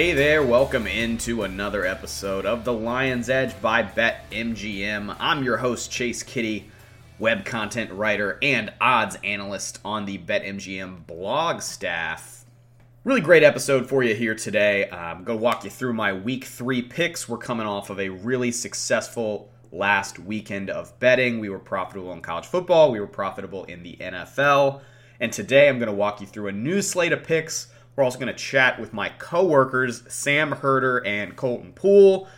Hey there, welcome into another episode of The Lion's Edge by BetMGM. I'm your host, Chase Kiddy, web content writer and odds analyst on the BetMGM blog staff. Really great episode for you here today. I'm going to walk you through my week three picks. We're coming off of a really successful last weekend of betting. We were profitable in college football, we were profitable in the NFL. And today I'm going to walk you through a new slate of picks we're also going to chat with my coworkers, Sam Herder and Colton Pool.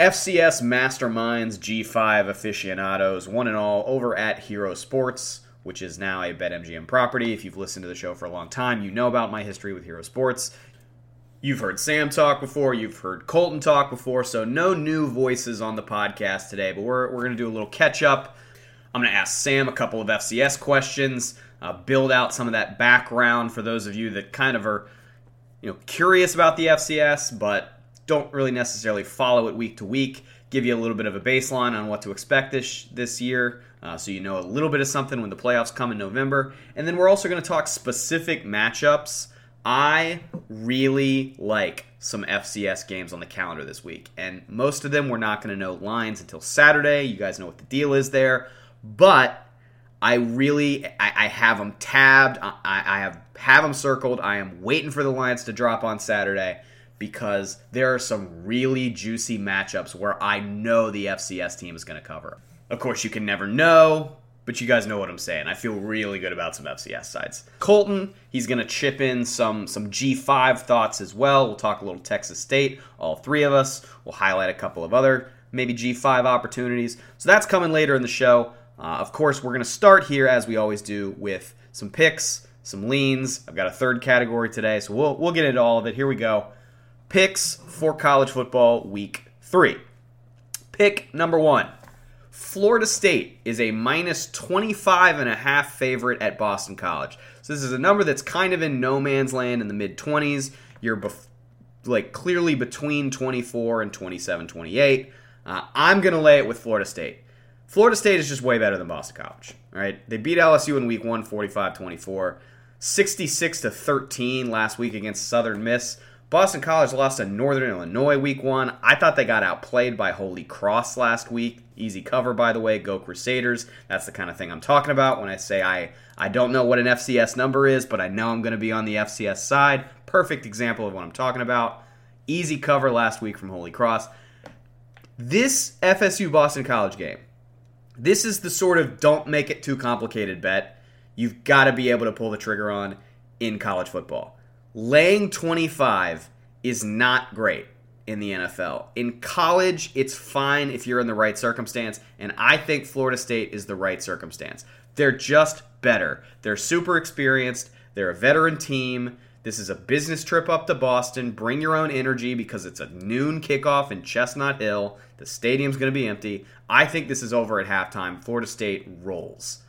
FCS Masterminds G5 aficionados, one and all, over at Hero Sports, which is now a BetMGM property. If you've listened to the show for a long time, you know about my history with Hero Sports. You've heard Sam talk before, you've heard Colton talk before, so no new voices on the podcast today, but we're, we're going to do a little catch up. I'm going to ask Sam a couple of FCS questions uh, build out some of that background for those of you that kind of are you know curious about the FCS but don't really necessarily follow it week to week. Give you a little bit of a baseline on what to expect this this year, uh, so you know a little bit of something when the playoffs come in November. And then we're also going to talk specific matchups. I really like some FCS games on the calendar this week, and most of them we're not going to know lines until Saturday. You guys know what the deal is there, but I really I, I have them tabbed. I, I have have them circled. I am waiting for the Lions to drop on Saturday because there are some really juicy matchups where I know the FCS team is going to cover. Of course, you can never know, but you guys know what I'm saying. I feel really good about some FCS sides. Colton, he's going to chip in some some G5 thoughts as well. We'll talk a little Texas State, all three of us. We'll highlight a couple of other maybe G5 opportunities. So that's coming later in the show. Uh, of course, we're going to start here, as we always do, with some picks, some leans. I've got a third category today, so we'll, we'll get into all of it. Here we go. Picks for college football week three. Pick number one Florida State is a minus 25 and a half favorite at Boston College. So this is a number that's kind of in no man's land in the mid 20s. You're bef- like clearly between 24 and 27, 28. Uh, I'm going to lay it with Florida State. Florida State is just way better than Boston College. Right, they beat LSU in Week One, 45-24, 66 to 13 last week against Southern Miss. Boston College lost to Northern Illinois Week One. I thought they got outplayed by Holy Cross last week. Easy cover, by the way. Go Crusaders. That's the kind of thing I'm talking about when I say I I don't know what an FCS number is, but I know I'm going to be on the FCS side. Perfect example of what I'm talking about. Easy cover last week from Holy Cross. This FSU Boston College game this is the sort of don't make it too complicated bet you've got to be able to pull the trigger on in college football. Laying 25 is not great in the NFL. In college, it's fine if you're in the right circumstance, and I think Florida State is the right circumstance. They're just better. They're super experienced, they're a veteran team. This is a business trip up to Boston. Bring your own energy because it's a noon kickoff in Chestnut Hill. The stadium's going to be empty. I think this is over at halftime. Florida State rolls.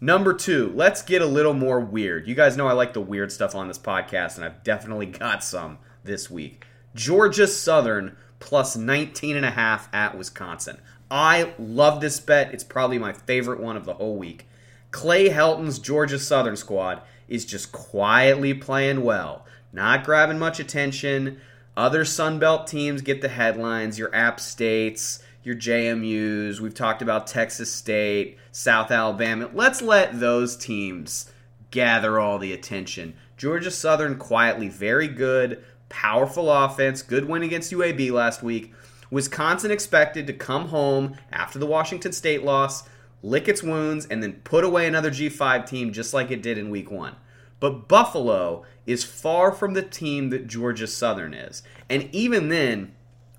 Number two, let's get a little more weird. You guys know I like the weird stuff on this podcast, and I've definitely got some this week. Georgia Southern plus 19 and a half at Wisconsin. I love this bet. It's probably my favorite one of the whole week. Clay Helton's Georgia Southern squad is just quietly playing well, not grabbing much attention. Other Sun Belt teams get the headlines, your App States, your JMUs. We've talked about Texas State, South Alabama. Let's let those teams gather all the attention. Georgia Southern quietly very good, powerful offense, good win against UAB last week. Wisconsin expected to come home after the Washington State loss lick its wounds, and then put away another G5 team just like it did in week one. But Buffalo is far from the team that Georgia Southern is. And even then,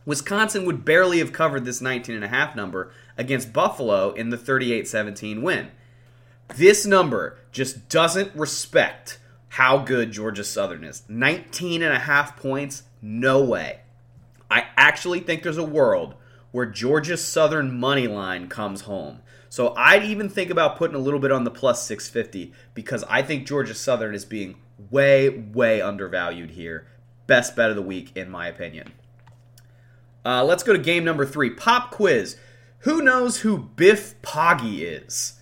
Wisconsin would barely have covered this 19.5 number against Buffalo in the 38 17 win. This number just doesn't respect how good Georgia Southern is. 19.5 points? No way. I actually think there's a world where Georgia Southern money line comes home. So I'd even think about putting a little bit on the plus 650 because I think Georgia Southern is being way, way undervalued here. Best bet of the week, in my opinion. Uh, let's go to game number three. Pop quiz. Who knows who Biff Poggi is?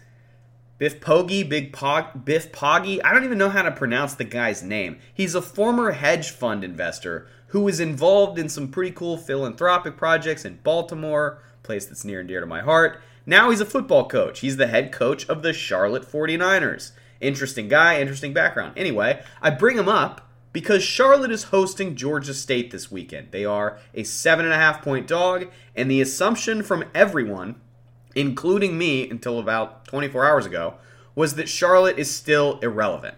Biff Poggi, Big Pog, Biff Poggi. I don't even know how to pronounce the guy's name. He's a former hedge fund investor who was involved in some pretty cool philanthropic projects in Baltimore, place that's near and dear to my heart. Now he's a football coach. He's the head coach of the Charlotte 49ers. Interesting guy, interesting background. Anyway, I bring him up because Charlotte is hosting Georgia State this weekend. They are a seven and a half point dog, and the assumption from everyone, including me until about 24 hours ago, was that Charlotte is still irrelevant.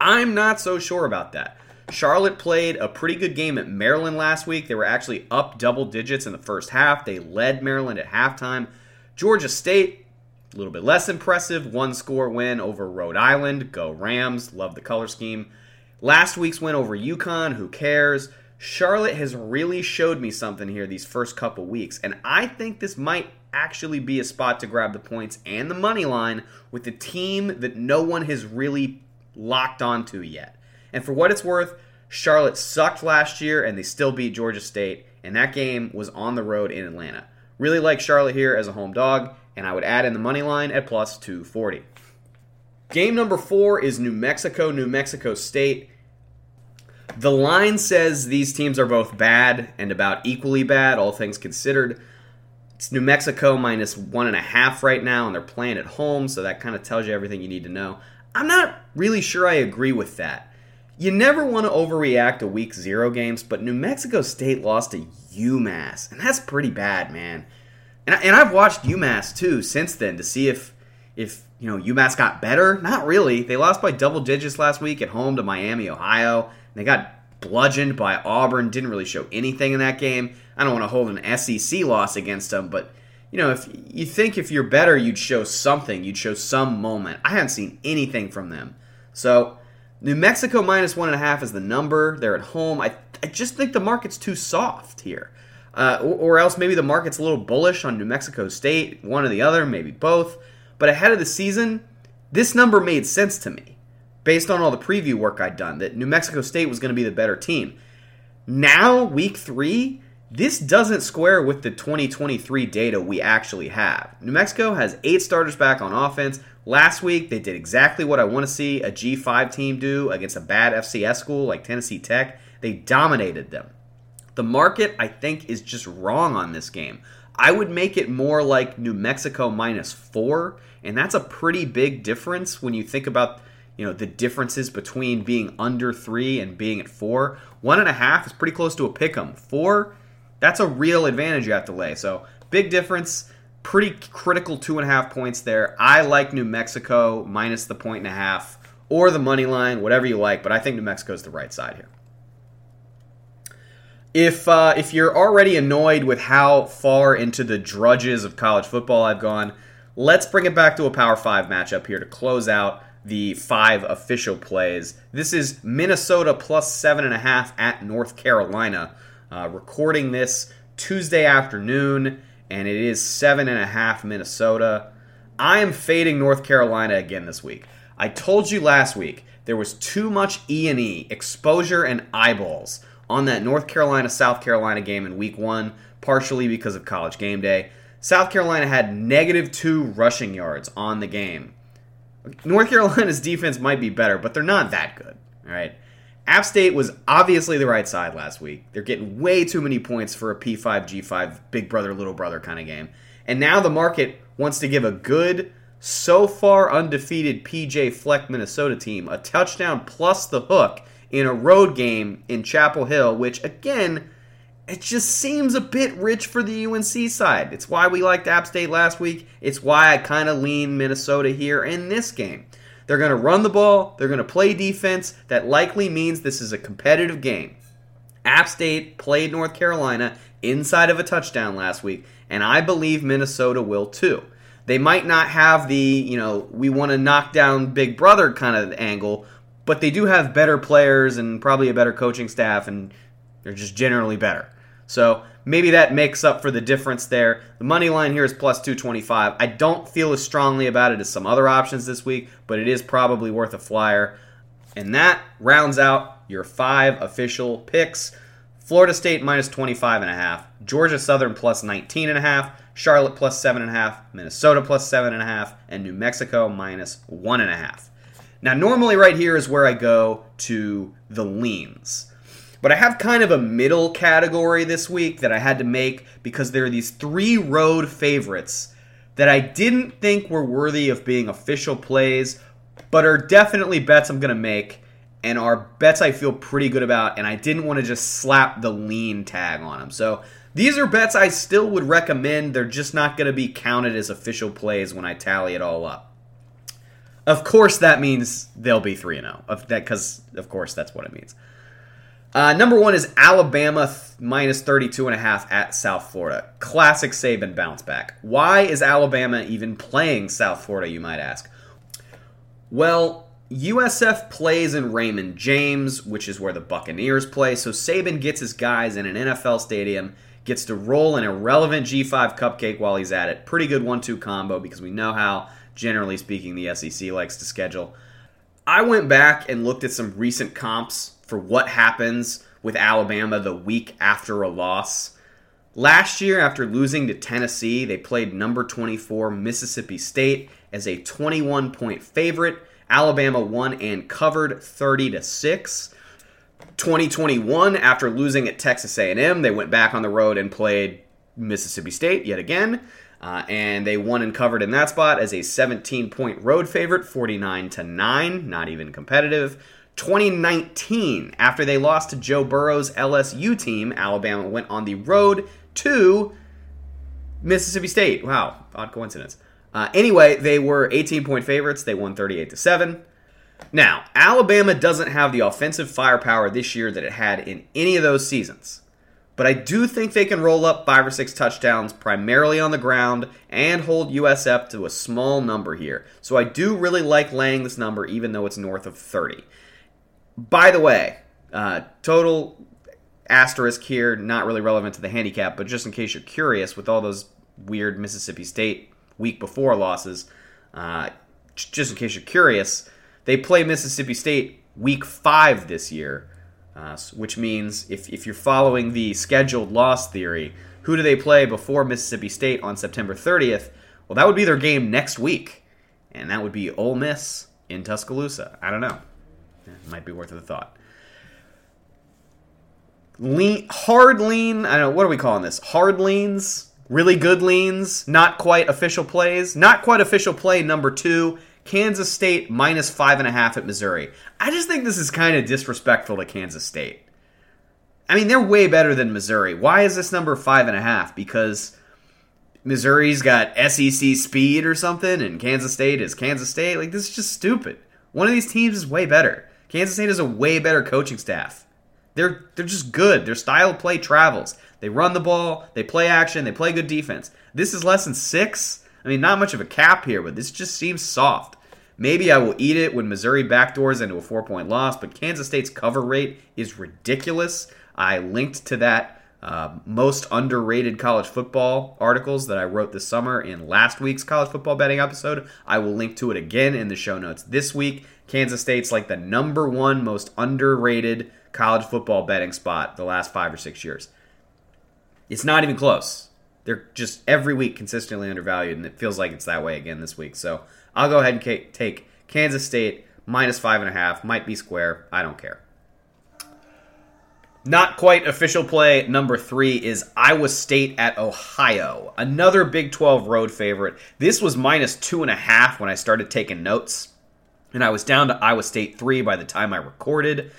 I'm not so sure about that. Charlotte played a pretty good game at Maryland last week. They were actually up double digits in the first half. They led Maryland at halftime. Georgia State, a little bit less impressive. One score win over Rhode Island. Go Rams. Love the color scheme. Last week's win over UConn. Who cares? Charlotte has really showed me something here these first couple weeks, and I think this might actually be a spot to grab the points and the money line with the team that no one has really locked onto yet. And for what it's worth, Charlotte sucked last year and they still beat Georgia State, and that game was on the road in Atlanta. Really like Charlotte here as a home dog, and I would add in the money line at plus 240. Game number four is New Mexico, New Mexico State. The line says these teams are both bad and about equally bad, all things considered. It's New Mexico minus one and a half right now, and they're playing at home, so that kind of tells you everything you need to know. I'm not really sure I agree with that. You never want to overreact to week zero games, but New Mexico State lost to UMass, and that's pretty bad, man. And, I, and I've watched UMass too since then to see if if you know UMass got better. Not really. They lost by double digits last week at home to Miami, Ohio. They got bludgeoned by Auburn. Didn't really show anything in that game. I don't want to hold an SEC loss against them, but you know, if you think if you're better, you'd show something, you'd show some moment. I haven't seen anything from them. So, New Mexico minus one and a half is the number. They're at home. I, I just think the market's too soft here. Uh, or, or else maybe the market's a little bullish on New Mexico State, one or the other, maybe both. But ahead of the season, this number made sense to me based on all the preview work I'd done that New Mexico State was going to be the better team. Now, week three, this doesn't square with the 2023 data we actually have. New Mexico has eight starters back on offense. Last week, they did exactly what I want to see a G5 team do against a bad FCS school like Tennessee Tech. They dominated them. The market, I think, is just wrong on this game. I would make it more like New Mexico minus four, and that's a pretty big difference when you think about you know the differences between being under three and being at four. One and a half is pretty close to a pick 'em. Four, that's a real advantage you have to lay. So big difference. Pretty critical two and a half points there. I like New Mexico minus the point and a half or the money line, whatever you like. But I think New Mexico is the right side here. If uh, if you're already annoyed with how far into the drudges of college football I've gone, let's bring it back to a Power Five matchup here to close out the five official plays. This is Minnesota plus seven and a half at North Carolina. Uh, recording this Tuesday afternoon, and it is seven and a half Minnesota. I am fading North Carolina again this week. I told you last week there was too much E and E exposure and eyeballs on that North Carolina South Carolina game in Week One, partially because of College Game Day. South Carolina had negative two rushing yards on the game. North Carolina's defense might be better, but they're not that good. All right. App State was obviously the right side last week. They're getting way too many points for a P5, G5, big brother, little brother kind of game. And now the market wants to give a good, so far undefeated PJ Fleck Minnesota team a touchdown plus the hook in a road game in Chapel Hill, which again, it just seems a bit rich for the UNC side. It's why we liked App State last week. It's why I kind of lean Minnesota here in this game. They're going to run the ball, they're going to play defense. That likely means this is a competitive game. App State played North Carolina inside of a touchdown last week, and I believe Minnesota will too. They might not have the, you know, we want to knock down Big Brother kind of angle, but they do have better players and probably a better coaching staff, and they're just generally better. So maybe that makes up for the difference there. The money line here is plus 225. I don't feel as strongly about it as some other options this week, but it is probably worth a flyer. And that rounds out your five official picks. Florida State minus 25 and a half, Georgia Southern plus 19 and a half, Charlotte plus seven and a half, Minnesota plus seven and a half, and New Mexico minus one and a half. Now, normally right here is where I go to the leans. But I have kind of a middle category this week that I had to make because there are these three road favorites that I didn't think were worthy of being official plays, but are definitely bets I'm going to make and are bets I feel pretty good about, and I didn't want to just slap the lean tag on them. So these are bets I still would recommend. They're just not going to be counted as official plays when I tally it all up. Of course, that means they'll be 3 and 0. Of that, Because, of course, that's what it means. Uh, number one is Alabama th- minus 32 and a half at South Florida. Classic Saban bounce back. Why is Alabama even playing South Florida, you might ask? Well, USF plays in Raymond James, which is where the Buccaneers play. So Saban gets his guys in an NFL stadium, gets to roll an irrelevant G5 cupcake while he's at it. Pretty good one two combo because we know how, generally speaking, the SEC likes to schedule. I went back and looked at some recent comps for what happens with Alabama the week after a loss. Last year, after losing to Tennessee, they played number 24 Mississippi State as a 21 point favorite. Alabama won and covered 30 to 6. 2021, after losing at Texas A&M, they went back on the road and played Mississippi State yet again. Uh, and they won and covered in that spot as a 17 point road favorite, 49 to 9, not even competitive. 2019, after they lost to Joe Burrow's LSU team, Alabama went on the road to Mississippi State. Wow, odd coincidence. Uh, anyway, they were 18 point favorites. They won 38 to 7. Now, Alabama doesn't have the offensive firepower this year that it had in any of those seasons. But I do think they can roll up five or six touchdowns primarily on the ground and hold USF to a small number here. So I do really like laying this number even though it's north of 30. By the way, uh, total asterisk here, not really relevant to the handicap, but just in case you're curious, with all those weird Mississippi State week before losses, uh, just in case you're curious, they play Mississippi State week five this year, uh, which means if, if you're following the scheduled loss theory, who do they play before Mississippi State on September 30th? Well, that would be their game next week, and that would be Ole Miss in Tuscaloosa. I don't know. It might be worth a thought. Lean, hard lean. I don't know. What are we calling this? Hard leans, really good leans, not quite official plays. Not quite official play number two. Kansas State minus five and a half at Missouri. I just think this is kind of disrespectful to Kansas State. I mean, they're way better than Missouri. Why is this number five and a half? Because Missouri's got SEC speed or something, and Kansas State is Kansas State. Like, this is just stupid. One of these teams is way better. Kansas State has a way better coaching staff. They're they're just good. Their style of play travels. They run the ball, they play action, they play good defense. This is less than six. I mean, not much of a cap here, but this just seems soft. Maybe I will eat it when Missouri backdoors into a four point loss, but Kansas State's cover rate is ridiculous. I linked to that uh, most underrated college football articles that I wrote this summer in last week's college football betting episode. I will link to it again in the show notes this week. Kansas State's like the number one most underrated college football betting spot the last five or six years. It's not even close. They're just every week consistently undervalued, and it feels like it's that way again this week. So I'll go ahead and take Kansas State minus five and a half. Might be square. I don't care. Not quite official play number three is Iowa State at Ohio. Another Big 12 road favorite. This was minus two and a half when I started taking notes, and I was down to Iowa State three by the time I recorded.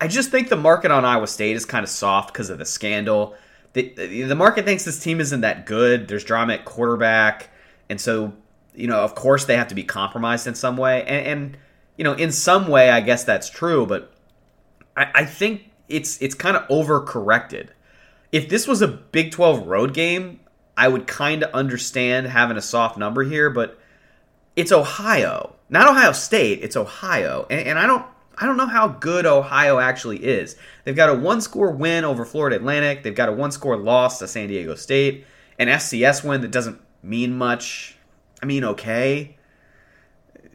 I just think the market on Iowa State is kind of soft because of the scandal. The, the market thinks this team isn't that good. There's drama at quarterback, and so you know, of course, they have to be compromised in some way, and, and you know, in some way, I guess that's true. But I, I think it's it's kind of overcorrected. If this was a Big 12 road game, I would kind of understand having a soft number here, but it's Ohio, not Ohio State. It's Ohio, and, and I don't I don't know how good Ohio actually is. They've got a one score win over Florida Atlantic. They've got a one score loss to San Diego State, an FCS win that doesn't mean much. I mean, okay.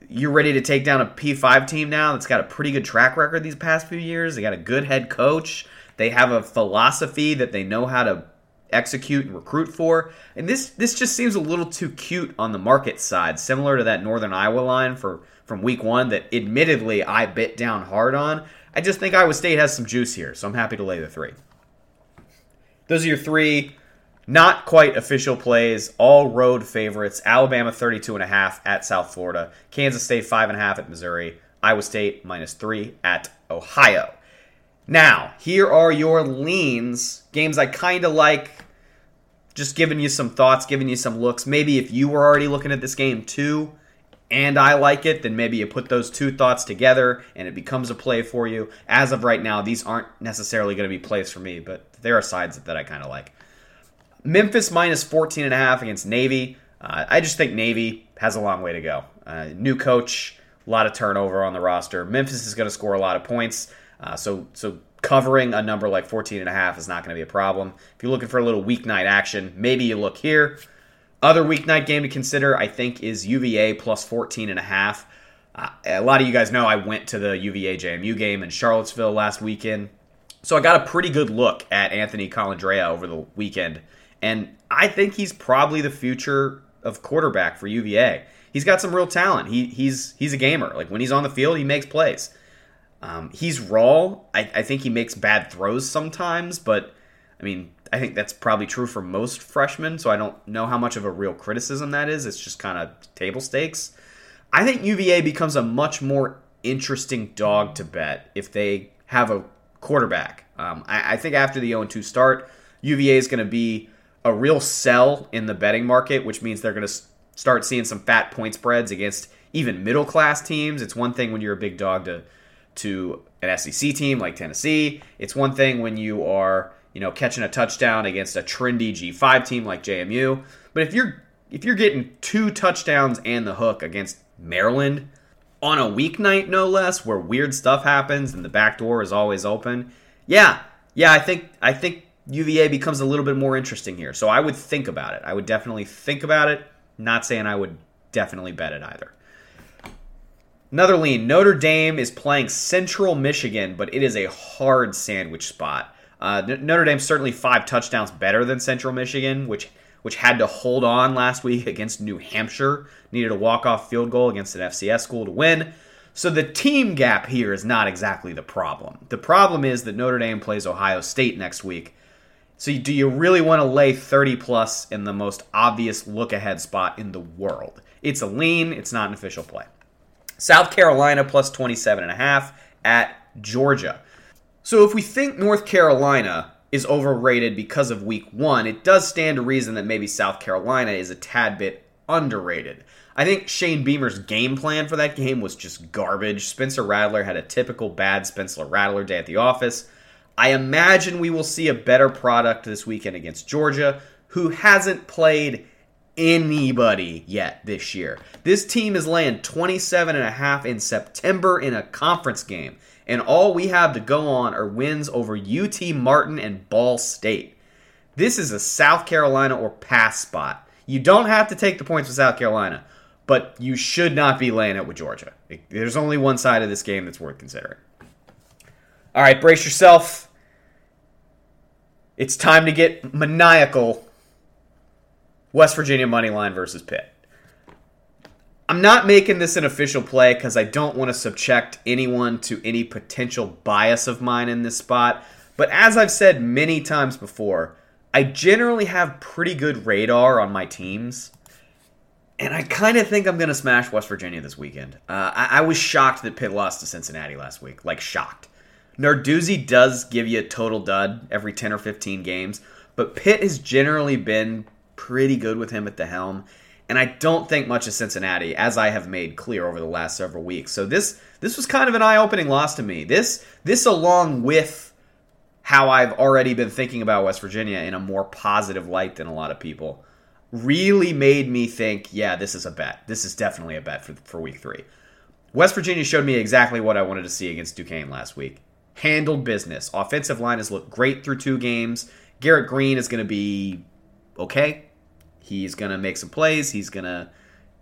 You're ready to take down a P5 team now that's got a pretty good track record these past few years. They got a good head coach. They have a philosophy that they know how to execute and recruit for. And this this just seems a little too cute on the market side, similar to that Northern Iowa line for from week one that admittedly I bit down hard on. I just think Iowa State has some juice here, so I'm happy to lay the three. Those are your three not quite official plays, all road favorites. Alabama 32.5 at South Florida. Kansas State 5.5 at Missouri. Iowa State minus 3 at Ohio. Now, here are your leans. Games I kind of like. Just giving you some thoughts, giving you some looks. Maybe if you were already looking at this game too, and I like it, then maybe you put those two thoughts together and it becomes a play for you. As of right now, these aren't necessarily going to be plays for me, but there are sides that I kind of like. Memphis minus 14 and a half against Navy. Uh, I just think Navy has a long way to go. Uh, new coach, a lot of turnover on the roster. Memphis is going to score a lot of points. Uh, so so covering a number like 14 and a half is not going to be a problem. If you're looking for a little weeknight action, maybe you look here. Other weeknight game to consider, I think, is UVA plus 14 and a half. Uh, a lot of you guys know I went to the UVA JMU game in Charlottesville last weekend. So I got a pretty good look at Anthony Colandrea over the weekend and I think he's probably the future of quarterback for UVA. He's got some real talent. He, he's he's a gamer. Like when he's on the field, he makes plays. Um, he's raw. I, I think he makes bad throws sometimes, but I mean, I think that's probably true for most freshmen. So I don't know how much of a real criticism that is. It's just kind of table stakes. I think UVA becomes a much more interesting dog to bet if they have a quarterback. Um, I, I think after the 0 2 start, UVA is going to be a real sell in the betting market, which means they're going to start seeing some fat point spreads against even middle class teams. It's one thing when you're a big dog to to an SEC team like Tennessee. It's one thing when you are you know catching a touchdown against a trendy G5 team like JMU. But if you're if you're getting two touchdowns and the hook against Maryland on a weeknight, no less, where weird stuff happens and the back door is always open, yeah, yeah, I think I think UVA becomes a little bit more interesting here. So I would think about it. I would definitely think about it. Not saying I would definitely bet it either. Another lean Notre Dame is playing Central Michigan, but it is a hard sandwich spot. Uh, Notre Dame's certainly five touchdowns better than Central Michigan, which which had to hold on last week against New Hampshire. Needed a walk-off field goal against an FCS school to win. So the team gap here is not exactly the problem. The problem is that Notre Dame plays Ohio State next week, so, do you really want to lay 30 plus in the most obvious look ahead spot in the world? It's a lean, it's not an official play. South Carolina plus 27 and a half at Georgia. So, if we think North Carolina is overrated because of week 1, it does stand to reason that maybe South Carolina is a tad bit underrated. I think Shane Beamer's game plan for that game was just garbage. Spencer Rattler had a typical bad Spencer Rattler day at the office. I imagine we will see a better product this weekend against Georgia, who hasn't played anybody yet this year. This team is laying 27 and a half in September in a conference game, and all we have to go on are wins over UT Martin and Ball State. This is a South Carolina or pass spot. You don't have to take the points with South Carolina, but you should not be laying it with Georgia. There's only one side of this game that's worth considering. All right, brace yourself. It's time to get maniacal. West Virginia money line versus Pitt. I'm not making this an official play because I don't want to subject anyone to any potential bias of mine in this spot. But as I've said many times before, I generally have pretty good radar on my teams. And I kind of think I'm going to smash West Virginia this weekend. Uh, I-, I was shocked that Pitt lost to Cincinnati last week. Like, shocked. Narduzzi does give you a total dud every 10 or 15 games, but Pitt has generally been pretty good with him at the helm. And I don't think much of Cincinnati, as I have made clear over the last several weeks. So this this was kind of an eye-opening loss to me. This this along with how I've already been thinking about West Virginia in a more positive light than a lot of people, really made me think, yeah, this is a bet. This is definitely a bet for, for week three. West Virginia showed me exactly what I wanted to see against Duquesne last week handled business. Offensive line has looked great through two games. Garrett Greene is going to be okay. He's going to make some plays. He's going to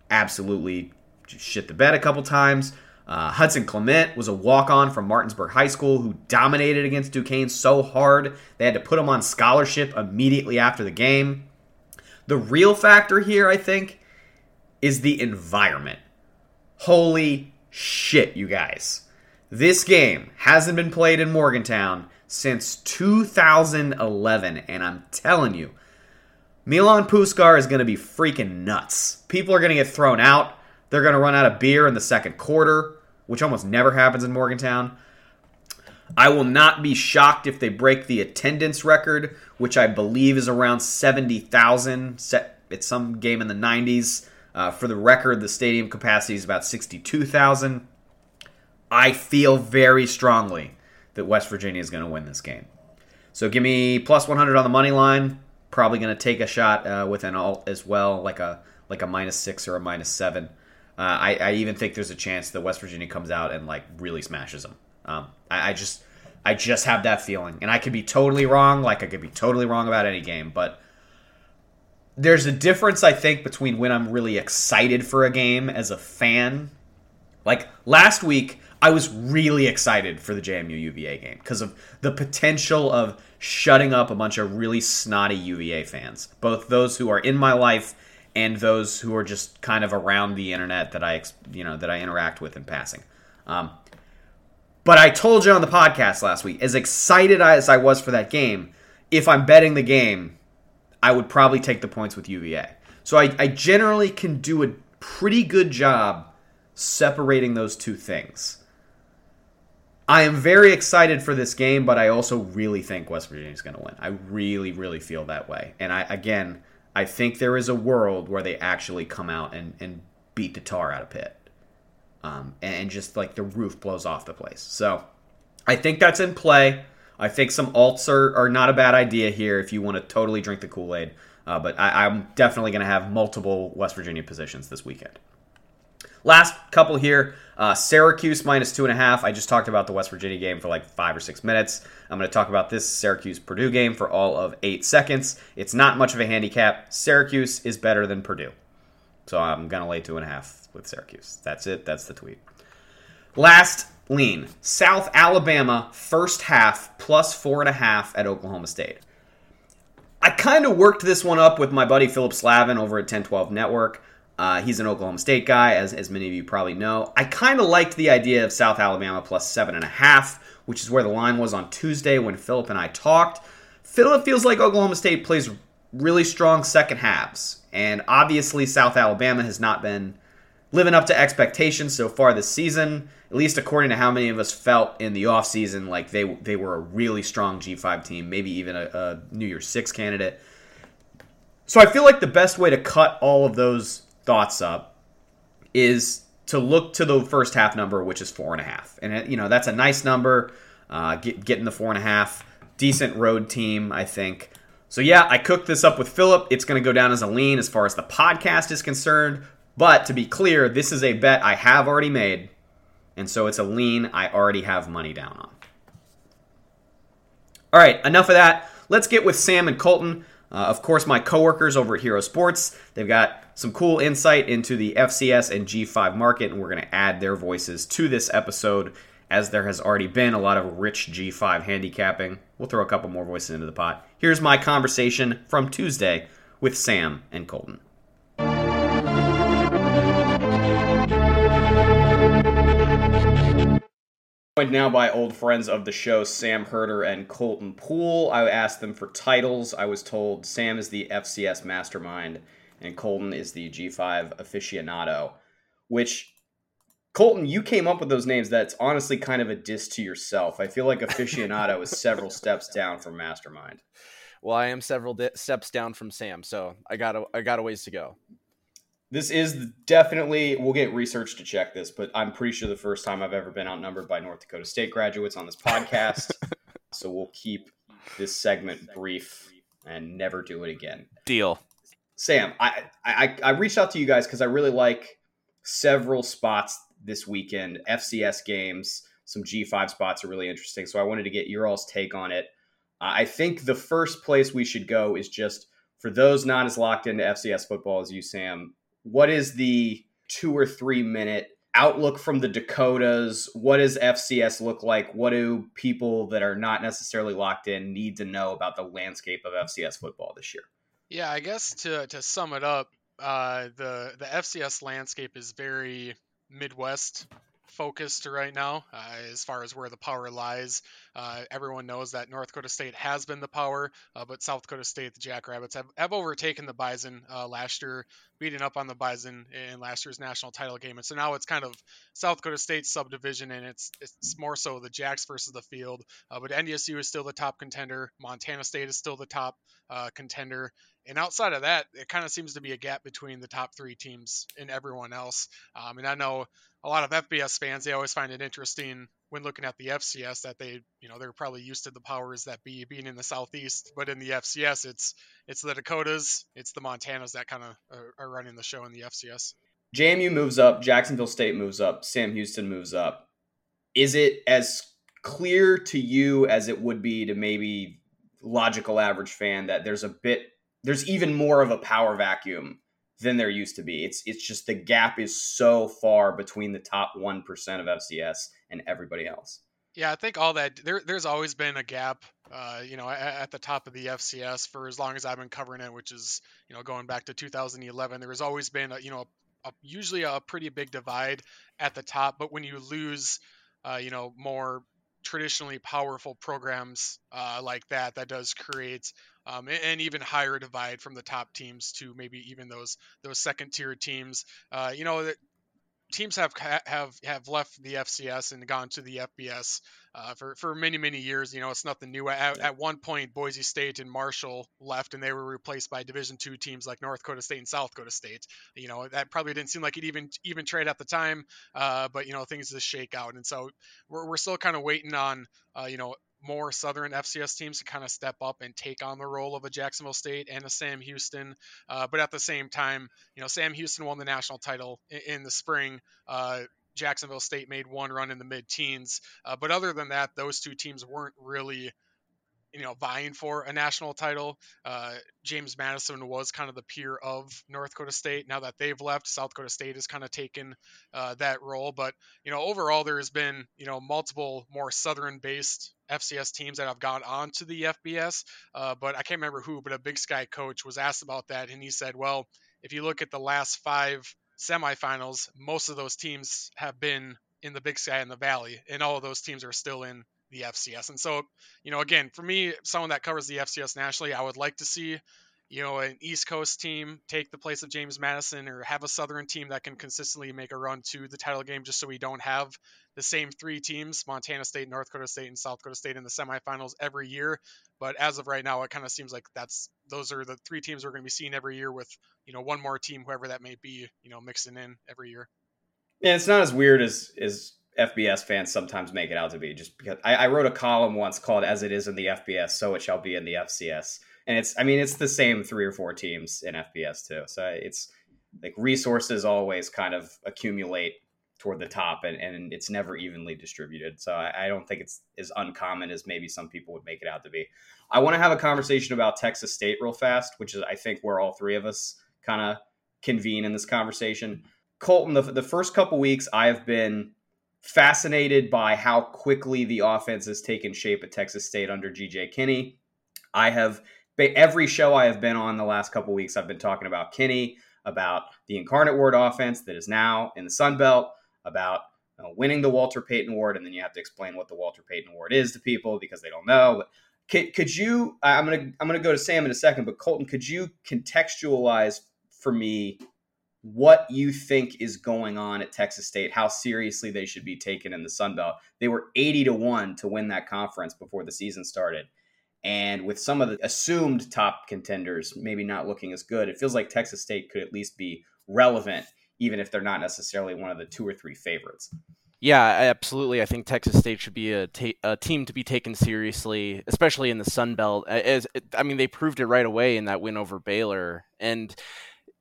absolutely shit the bed a couple times. Uh, Hudson Clement was a walk on from Martinsburg High School who dominated against Duquesne so hard they had to put him on scholarship immediately after the game. The real factor here, I think, is the environment. Holy shit, you guys. This game hasn't been played in Morgantown since 2011, and I'm telling you, Milan Puskar is going to be freaking nuts. People are going to get thrown out. They're going to run out of beer in the second quarter, which almost never happens in Morgantown. I will not be shocked if they break the attendance record, which I believe is around 70,000. It's some game in the 90s. Uh, for the record, the stadium capacity is about 62,000. I feel very strongly that West Virginia is going to win this game. So give me plus 100 on the money line. Probably going to take a shot uh, with an alt as well, like a like a minus six or a minus seven. Uh, I, I, even think there's a chance that West Virginia comes out and like really smashes them. Um, I, I, just I just have that feeling, and I could be totally wrong. Like I could be totally wrong about any game, but there's a difference I think between when I'm really excited for a game as a fan. Like last week, I was really excited for the JMU UVA game because of the potential of shutting up a bunch of really snotty UVA fans, both those who are in my life and those who are just kind of around the internet that I you know that I interact with in passing. Um, but I told you on the podcast last week, as excited as I was for that game, if I'm betting the game, I would probably take the points with UVA. So I, I generally can do a pretty good job separating those two things. I am very excited for this game, but I also really think West Virginia is going to win. I really, really feel that way. And I again, I think there is a world where they actually come out and, and beat the tar out of Pitt. Um, and just like the roof blows off the place. So I think that's in play. I think some alts are, are not a bad idea here if you want to totally drink the Kool Aid. Uh, but I, I'm definitely going to have multiple West Virginia positions this weekend. Last couple here. Uh, Syracuse minus two and a half. I just talked about the West Virginia game for like five or six minutes. I'm going to talk about this Syracuse Purdue game for all of eight seconds. It's not much of a handicap. Syracuse is better than Purdue. So I'm going to lay two and a half with Syracuse. That's it. That's the tweet. Last lean South Alabama first half plus four and a half at Oklahoma State. I kind of worked this one up with my buddy Philip Slavin over at 1012 Network. Uh, he's an Oklahoma State guy, as, as many of you probably know. I kind of liked the idea of South Alabama plus seven and a half, which is where the line was on Tuesday when Philip and I talked. Philip feels like Oklahoma State plays really strong second halves, and obviously South Alabama has not been living up to expectations so far this season, at least according to how many of us felt in the offseason like they they were a really strong G5 team, maybe even a, a New Year's Six candidate. So I feel like the best way to cut all of those thoughts up is to look to the first half number, which is four and a half, and you know that's a nice number. Uh, get, getting the four and a half, decent road team, I think. So yeah, I cooked this up with Philip. It's going to go down as a lean as far as the podcast is concerned. But to be clear, this is a bet I have already made, and so it's a lean I already have money down on. All right, enough of that. Let's get with Sam and Colton. Uh, of course, my coworkers over at Hero Sports, they've got some cool insight into the FCS and G5 market, and we're going to add their voices to this episode as there has already been a lot of rich G5 handicapping. We'll throw a couple more voices into the pot. Here's my conversation from Tuesday with Sam and Colton. Joined now by old friends of the show, Sam Herder and Colton Pool. I asked them for titles. I was told Sam is the FCS mastermind and Colton is the G5 aficionado, which Colton, you came up with those names. That's honestly kind of a diss to yourself. I feel like aficionado is several steps down from mastermind. Well, I am several di- steps down from Sam, so I got a, I got a ways to go this is definitely we'll get research to check this, but I'm pretty sure the first time I've ever been outnumbered by North Dakota State graduates on this podcast. so we'll keep this segment brief and never do it again. Deal. Sam, I I, I reached out to you guys because I really like several spots this weekend. FCS games, some G5 spots are really interesting. So I wanted to get your all's take on it. Uh, I think the first place we should go is just for those not as locked into FCS football as you, Sam what is the two or three minute outlook from the Dakotas? What does FCS look like? What do people that are not necessarily locked in need to know about the landscape of FCS football this year? Yeah, I guess to to sum it up, uh, the the FCS landscape is very Midwest focused right now uh, as far as where the power lies. Uh, everyone knows that North Dakota State has been the power, uh, but South Dakota State, the Jackrabbits, have, have overtaken the Bison uh, last year, beating up on the Bison in last year's national title game. And so now it's kind of South Dakota State subdivision, and it's it's more so the Jacks versus the field. Uh, but NDSU is still the top contender. Montana State is still the top contender. And outside of that, it kind of seems to be a gap between the top three teams and everyone else. Um, and I know a lot of FBS fans, they always find it interesting when looking at the FCS that they, you know, they're probably used to the powers that be being in the Southeast, but in the FCS, it's it's the Dakotas, it's the Montanas that kind of uh, are, are running the show in the FCS. JMU moves up, Jacksonville State moves up, Sam Houston moves up. Is it as clear to you as it would be to maybe logical average fan that there's a bit there's even more of a power vacuum than there used to be. It's it's just the gap is so far between the top one percent of FCS and everybody else. Yeah, I think all that there there's always been a gap, uh, you know, at, at, the top of the FCS for as long as I've been covering it, which is you know going back to 2011. There has always been a, you know a, usually a pretty big divide at the top, but when you lose, uh, you know, more traditionally powerful programs uh, like that, that does create um, and even higher divide from the top teams to maybe even those those second tier teams. Uh, you know, that teams have have have left the FCS and gone to the FBS uh, for for many many years. You know, it's nothing new. At, at, one point, Boise State and Marshall left, and they were replaced by Division two teams like North Dakota State and South Dakota State. You know, that probably didn't seem like it even even trade at the time, uh, but you know things just shake out, and so we're we're still kind of waiting on uh, you know more Southern FCS teams to kind of step up and take on the role of a Jacksonville State and a Sam Houston. Uh, but at the same time, you know, Sam Houston won the national title in, in the spring. Uh, Jacksonville State made one run in the mid teens. Uh, but other than that, those two teams weren't really you know, vying for a national title. Uh, James Madison was kind of the peer of North Dakota State. Now that they've left, South Dakota State has kind of taken uh, that role. But you know, overall, there has been you know multiple more Southern-based FCS teams that have gone on to the FBS. Uh, but I can't remember who, but a Big Sky coach was asked about that, and he said, "Well, if you look at the last five semifinals, most of those teams have been in the Big Sky and the Valley, and all of those teams are still in the FCS. And so, you know, again, for me, someone that covers the FCS nationally, I would like to see, you know, an East Coast team take the place of James Madison or have a Southern team that can consistently make a run to the title game just so we don't have the same three teams, Montana State, North Dakota State, and South Dakota State in the semifinals every year. But as of right now, it kind of seems like that's those are the three teams we're going to be seeing every year with, you know, one more team, whoever that may be, you know, mixing in every year. Yeah, it's not as weird as as FBS fans sometimes make it out to be. Just because I, I, wrote a column once called "As It Is in the FBS, So It Shall Be in the FCS," and it's I mean it's the same three or four teams in FBS too. So it's like resources always kind of accumulate toward the top, and, and it's never evenly distributed. So I, I don't think it's as uncommon as maybe some people would make it out to be. I want to have a conversation about Texas State real fast, which is I think where all three of us kind of convene in this conversation. Colton, the, the first couple weeks I've been fascinated by how quickly the offense has taken shape at Texas State under GJ Kinne. I have every show I have been on the last couple weeks, I've been talking about Kinne, about the Incarnate Word offense that is now in the Sun Belt, about uh, winning the Walter Payton Award, and then you have to explain what the Walter Payton Award is to people because they don't know. But could, could you? I'm gonna I'm gonna go to Sam in a second, but Colton, could you contextualize for me what you think is going on at Texas State, how seriously they should be taken in the Sun Belt. They were 80 to 1 to win that conference before the season started. And with some of the assumed top contenders maybe not looking as good, it feels like Texas State could at least be relevant, even if they're not necessarily one of the two or three favorites. Yeah, absolutely. I think Texas State should be a, ta- a team to be taken seriously, especially in the Sun Belt. As I mean, they proved it right away in that win over Baylor, and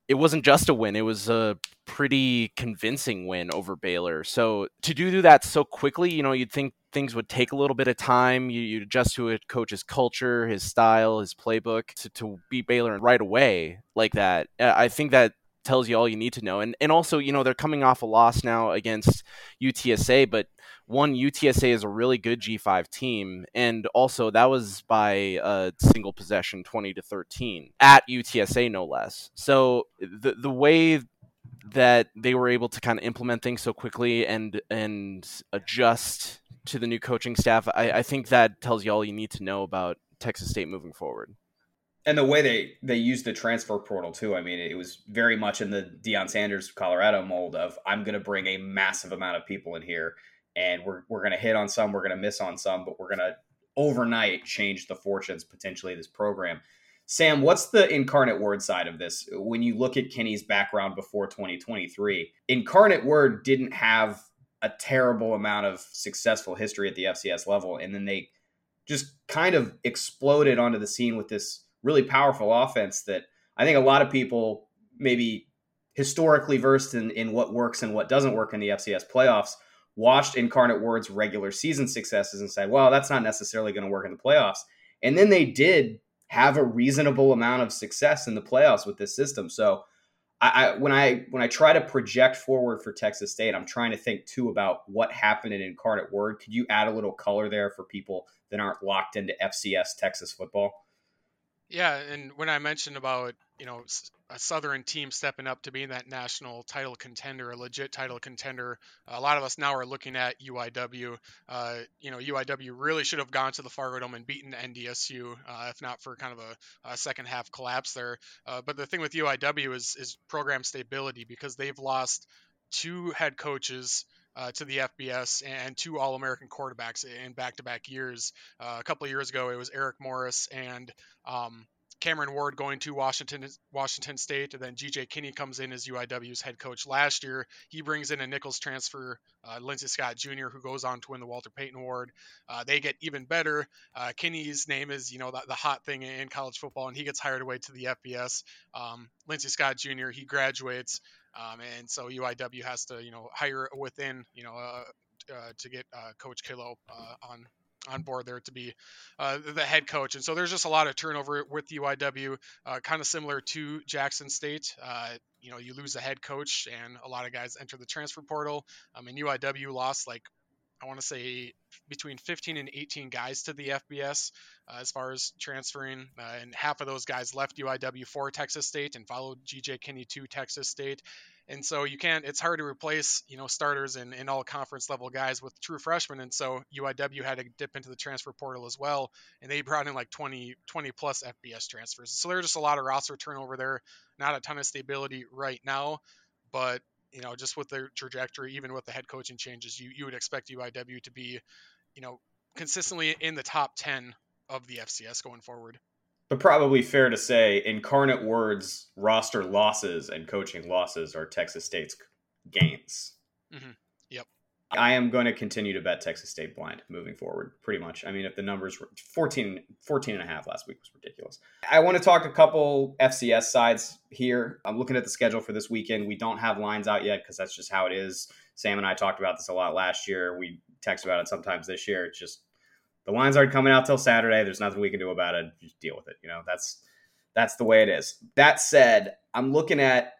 it wasn't just a win; it was a pretty convincing win over Baylor. So to do that so quickly, you know, you'd think things would take a little bit of time. You, you adjust to a coach's culture, his style, his playbook to, to beat Baylor right away like that. I think that tells you all you need to know. And and also, you know, they're coming off a loss now against UTSA, but one UTSA is a really good G5 team, and also that was by a single possession, twenty to thirteen at UTSA, no less. So the the way that they were able to kind of implement things so quickly and and adjust to the new coaching staff, I, I think that tells you all you need to know about Texas State moving forward and the way they they used the transfer portal too. I mean, it was very much in the Deion Sanders Colorado mold of I'm going to bring a massive amount of people in here, and we're we're going to hit on some, we're going to miss on some, but we're going to overnight change the fortunes potentially of this program. Sam, what's the Incarnate Word side of this? When you look at Kinne's background before 2023, Incarnate Word didn't have a terrible amount of successful history at the FCS level, and then they just kind of exploded onto the scene with this really powerful offense that I think a lot of people maybe historically versed in, in what works and what doesn't work in the FCS playoffs watched Incarnate Word's regular season successes and said, well, that's not necessarily going to work in the playoffs. And then they did have a reasonable amount of success in the playoffs with this system. So I, I, when I when I try to project forward for Texas State, I'm trying to think too about what happened in Incarnate Word. Could you add a little color there for people that aren't locked into FCS Texas football? Yeah, and when I mentioned about you know a Southern team stepping up to being that national title contender, a legit title contender, a lot of us now are looking at UIW. Uh, you know, UIW really should have gone to the Fargo Dome and beaten NDSU, uh, if not for kind of a, a second half collapse there. Uh, but the thing with UIW is is program stability because they've lost two head coaches uh, to the FBS and two All American quarterbacks in back to back years. Uh, a couple of years ago, it was Eric Morris and um, Cameron Ward going to Washington Washington State, and then GJ Kinne comes in as UIW's head coach last year. He brings in a Nicholls transfer, uh, Lindsey Scott Jr., who goes on to win the Walter Payton Award. Uh, they get even better. Uh, Kinne's name is you know the, the, hot thing in college football, and he gets hired away to the FBS. Um, Lindsey Scott Jr. he graduates. Um, and so UIW has to, you know, hire within, you know, uh, uh, to get uh, Coach Killough uh, on on board there to be uh, the head coach. And so there's just a lot of turnover with UIW, uh, kind of similar to Jackson State. you know, you lose a head coach, and a lot of guys enter the transfer portal. I mean, UIW lost like I want to say between 15 and 18 guys to the FBS uh, as far as transferring, uh, and half of those guys left UIW for Texas State and followed GJ Kinne to Texas State. And so you can't. It's hard to replace, you know, starters and, and all conference level guys with true freshmen. And so UIW had to dip into the transfer portal as well, and they brought in like 20, 20 plus FBS transfers. So there's just a lot of roster turnover there. Not a ton of stability right now, but you know, just with their trajectory, even with the head coaching changes, you, you would expect UIW to be, you know, consistently in the top 10 of the FCS going forward. But probably fair to say, Incarnate Word's, roster losses and coaching losses are Texas State's gains. Mm-hmm. Yep. I am going to continue to bet Texas State blind moving forward, pretty much. I mean, if the numbers were 14, 14 and a half last week was ridiculous. I want to talk a couple FCS sides here. I'm looking at the schedule for this weekend. We don't have lines out yet because that's just how it is. Sam and I talked about this a lot last year. We text about it sometimes this year. It's just the lines aren't coming out till Saturday. There's nothing we can do about it. Just deal with it. You know, that's that's the way it is. That said, I'm looking at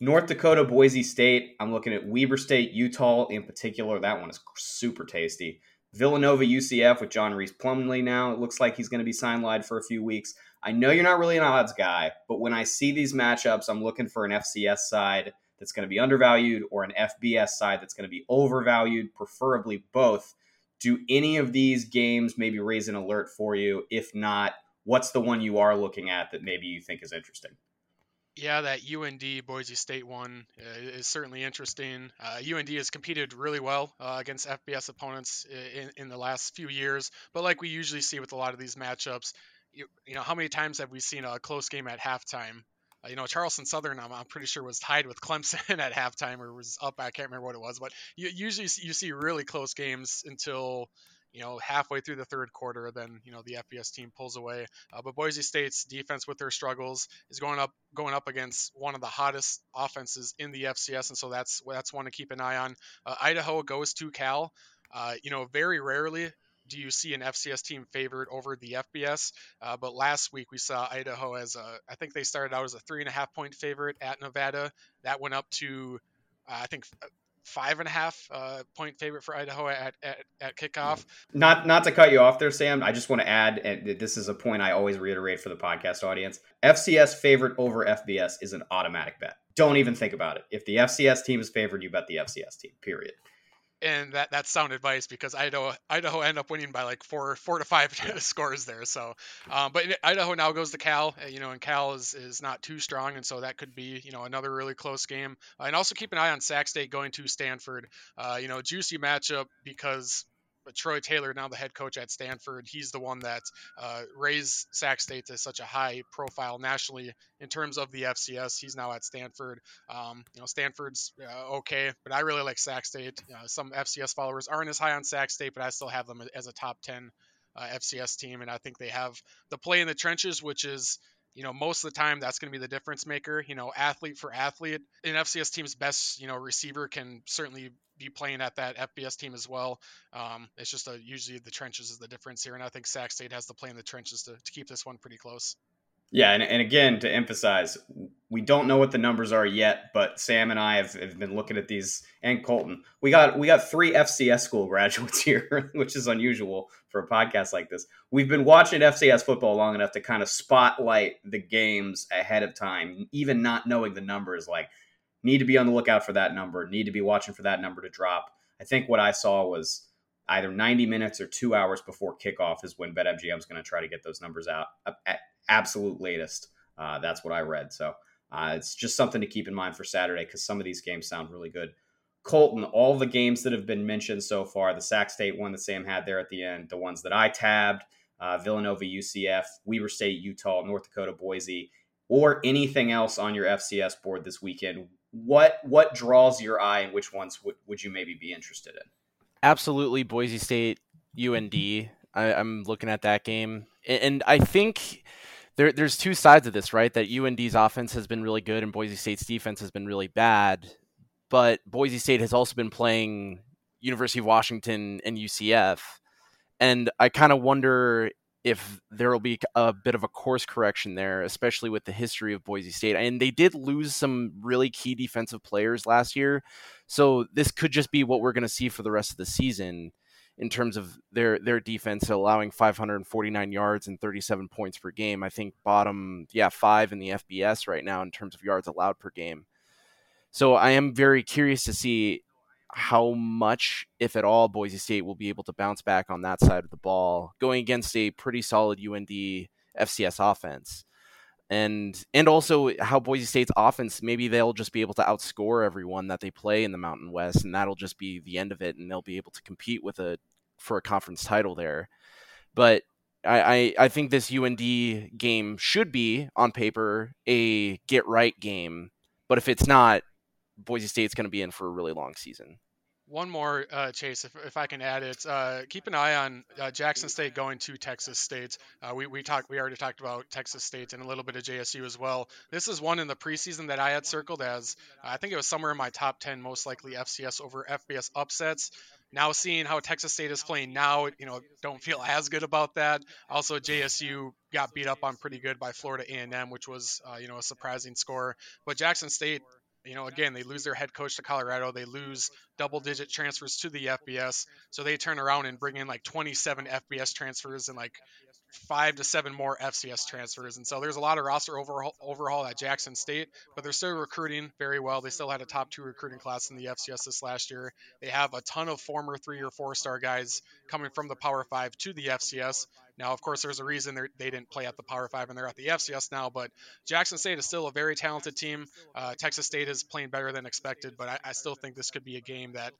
North Dakota, Boise State. I'm looking at Weber State, Utah in particular. That one is super tasty. Villanova, UCF with John Rhys Plumlee now. It looks like he's going to be sidelined for a few weeks. I know you're not really an odds guy, but when I see these matchups, I'm looking for an FCS side that's going to be undervalued or an FBS side that's going to be overvalued, preferably both. Do any of these games maybe raise an alert for you? If not, what's the one you are looking at that maybe you think is interesting? Yeah, that UND Boise State one uh, is certainly interesting. Uh, UND has competed really well uh, against FBS opponents in, in the last few years, but like we usually see with a lot of these matchups, you, you know, how many times have we seen a close game at halftime? Uh, you know, Charleston Southern, I'm, I'm, pretty sure was tied with Clemson at halftime or was up. I can't remember what it was, but you, usually you see really close games until you know, halfway through the third quarter, then you know the FBS team pulls away. Uh, but Boise State's defense, with their struggles, is going up going up against one of the hottest offenses in the FCS, and so that's that's one to keep an eye on. Uh, Idaho goes to Cal. Uh, you know, very rarely do you see an FCS team favored over the FBS? Uh, but last week we saw Idaho as a, I think they started out as a three and a half point favorite at Nevada. That went up to, uh, I think, five and a half uh, point favorite for Idaho at, at, at kickoff. Not not to cut you off there, Sam. I just want to add, and this is a point I always reiterate for the podcast audience: FCS favorite over FBS is an automatic bet. Don't even think about it. If the FCS team is favored, you bet the FCS team. Period and that that's sound advice because Idaho Idaho end up winning by like four four to five scores there. So, um, but Idaho now goes to Cal, you know, and Cal is is not too strong, and so that could be you know another really close game. Uh, and also keep an eye on Sac State going to Stanford. Uh, you know, juicy matchup because Troy Taylor, now the head coach at Stanford, he's the one that uh, raised Sac State to such a high profile nationally in terms of the FCS. He's now at Stanford. Um, you know, Stanford's uh, okay, but I really like Sac State. Uh, some FCS followers aren't as high on Sac State, but I still have them as a top 10 uh, FCS team, and I think they have the play in the trenches, which is you know, most of the time that's going to be the difference maker. You know, athlete for athlete, an FCS team's best, you know, receiver can certainly be playing at that FBS team as well. Um, it's just a, usually the trenches is the difference here, and I think Sac State has to play in the trenches to, to keep this one pretty close. Yeah, and, and again, to emphasize, we don't know what the numbers are yet, but Sam and I have, have been looking at these, and Colton. We got we got three FCS school graduates here, which is unusual for a podcast like this. We've been watching FCS football long enough to kind of spotlight the games ahead of time, even not knowing the numbers. Like, need to be on the lookout for that number, need to be watching for that number to drop. I think what I saw was either 90 minutes or two hours before kickoff is when BetMGM is going to try to get those numbers out at absolute latest. Uh, that's what I read. So uh, it's just something to keep in mind for Saturday because some of these games sound really good. Colton, all the games that have been mentioned so far, the Sac State one that Sam had there at the end, the ones that I tabbed, uh, Villanova, UCF, Weber State, Utah, North Dakota, Boise, or anything else on your FCS board this weekend, what what draws your eye and which ones would, would you maybe be interested in? Absolutely, Boise State, UND. I, I'm looking at that game, and I think there, there's two sides of this, right? That UND's offense has been really good and Boise State's defense has been really bad. But Boise State has also been playing University of Washington and UCF. And I kind of wonder if there will be a bit of a course correction there, especially with the history of Boise State. And they did lose some really key defensive players last year. So this could just be what we're going to see for the rest of the season in terms of their their defense allowing 549 yards and 37 points per game. I think bottom yeah, 5 in the FBS right now in terms of yards allowed per game. So I am very curious to see how much if at all Boise State will be able to bounce back on that side of the ball going against a pretty solid UND FCS offense. And and also how Boise State's offense maybe they'll just be able to outscore everyone that they play in the Mountain West and that'll just be the end of it and they'll be able to compete with a for a conference title there. But I, I, I think this UND game should be on paper a get right game, but if it's not, Boise State's going to be in for a really long season. One more, uh, Chase, if, if I can add it. Uh, keep an eye on uh, Jackson State going to Texas State. Uh, we we talked, we already talked about Texas State and a little bit of JSU as well. This is one in the preseason that I had circled as I think it was somewhere in my top ten most likely FCS over FBS upsets. Now seeing how Texas State is playing now, you know, don't feel as good about that. Also, JSU got beat up on pretty good by Florida A&M, which was uh, you know a surprising score. But Jackson State you know, again, they lose their head coach to Colorado. They lose double digit transfers to the FBS. So they turn around and bring in like 27 FBS transfers and like five to seven more FCS transfers. And so there's a lot of roster overhaul, overhaul at Jackson State, but they're still recruiting very well. They still had a top two recruiting class in the FCS this last year. They have a ton of former three or four star guys coming from the Power Five to the FCS. Now, of course, there's a reason they didn't play at the Power Five and they're at the FCS now, but Jackson State is still a very talented team. Uh, Texas State is playing better than expected, but I, I still think this could be a game that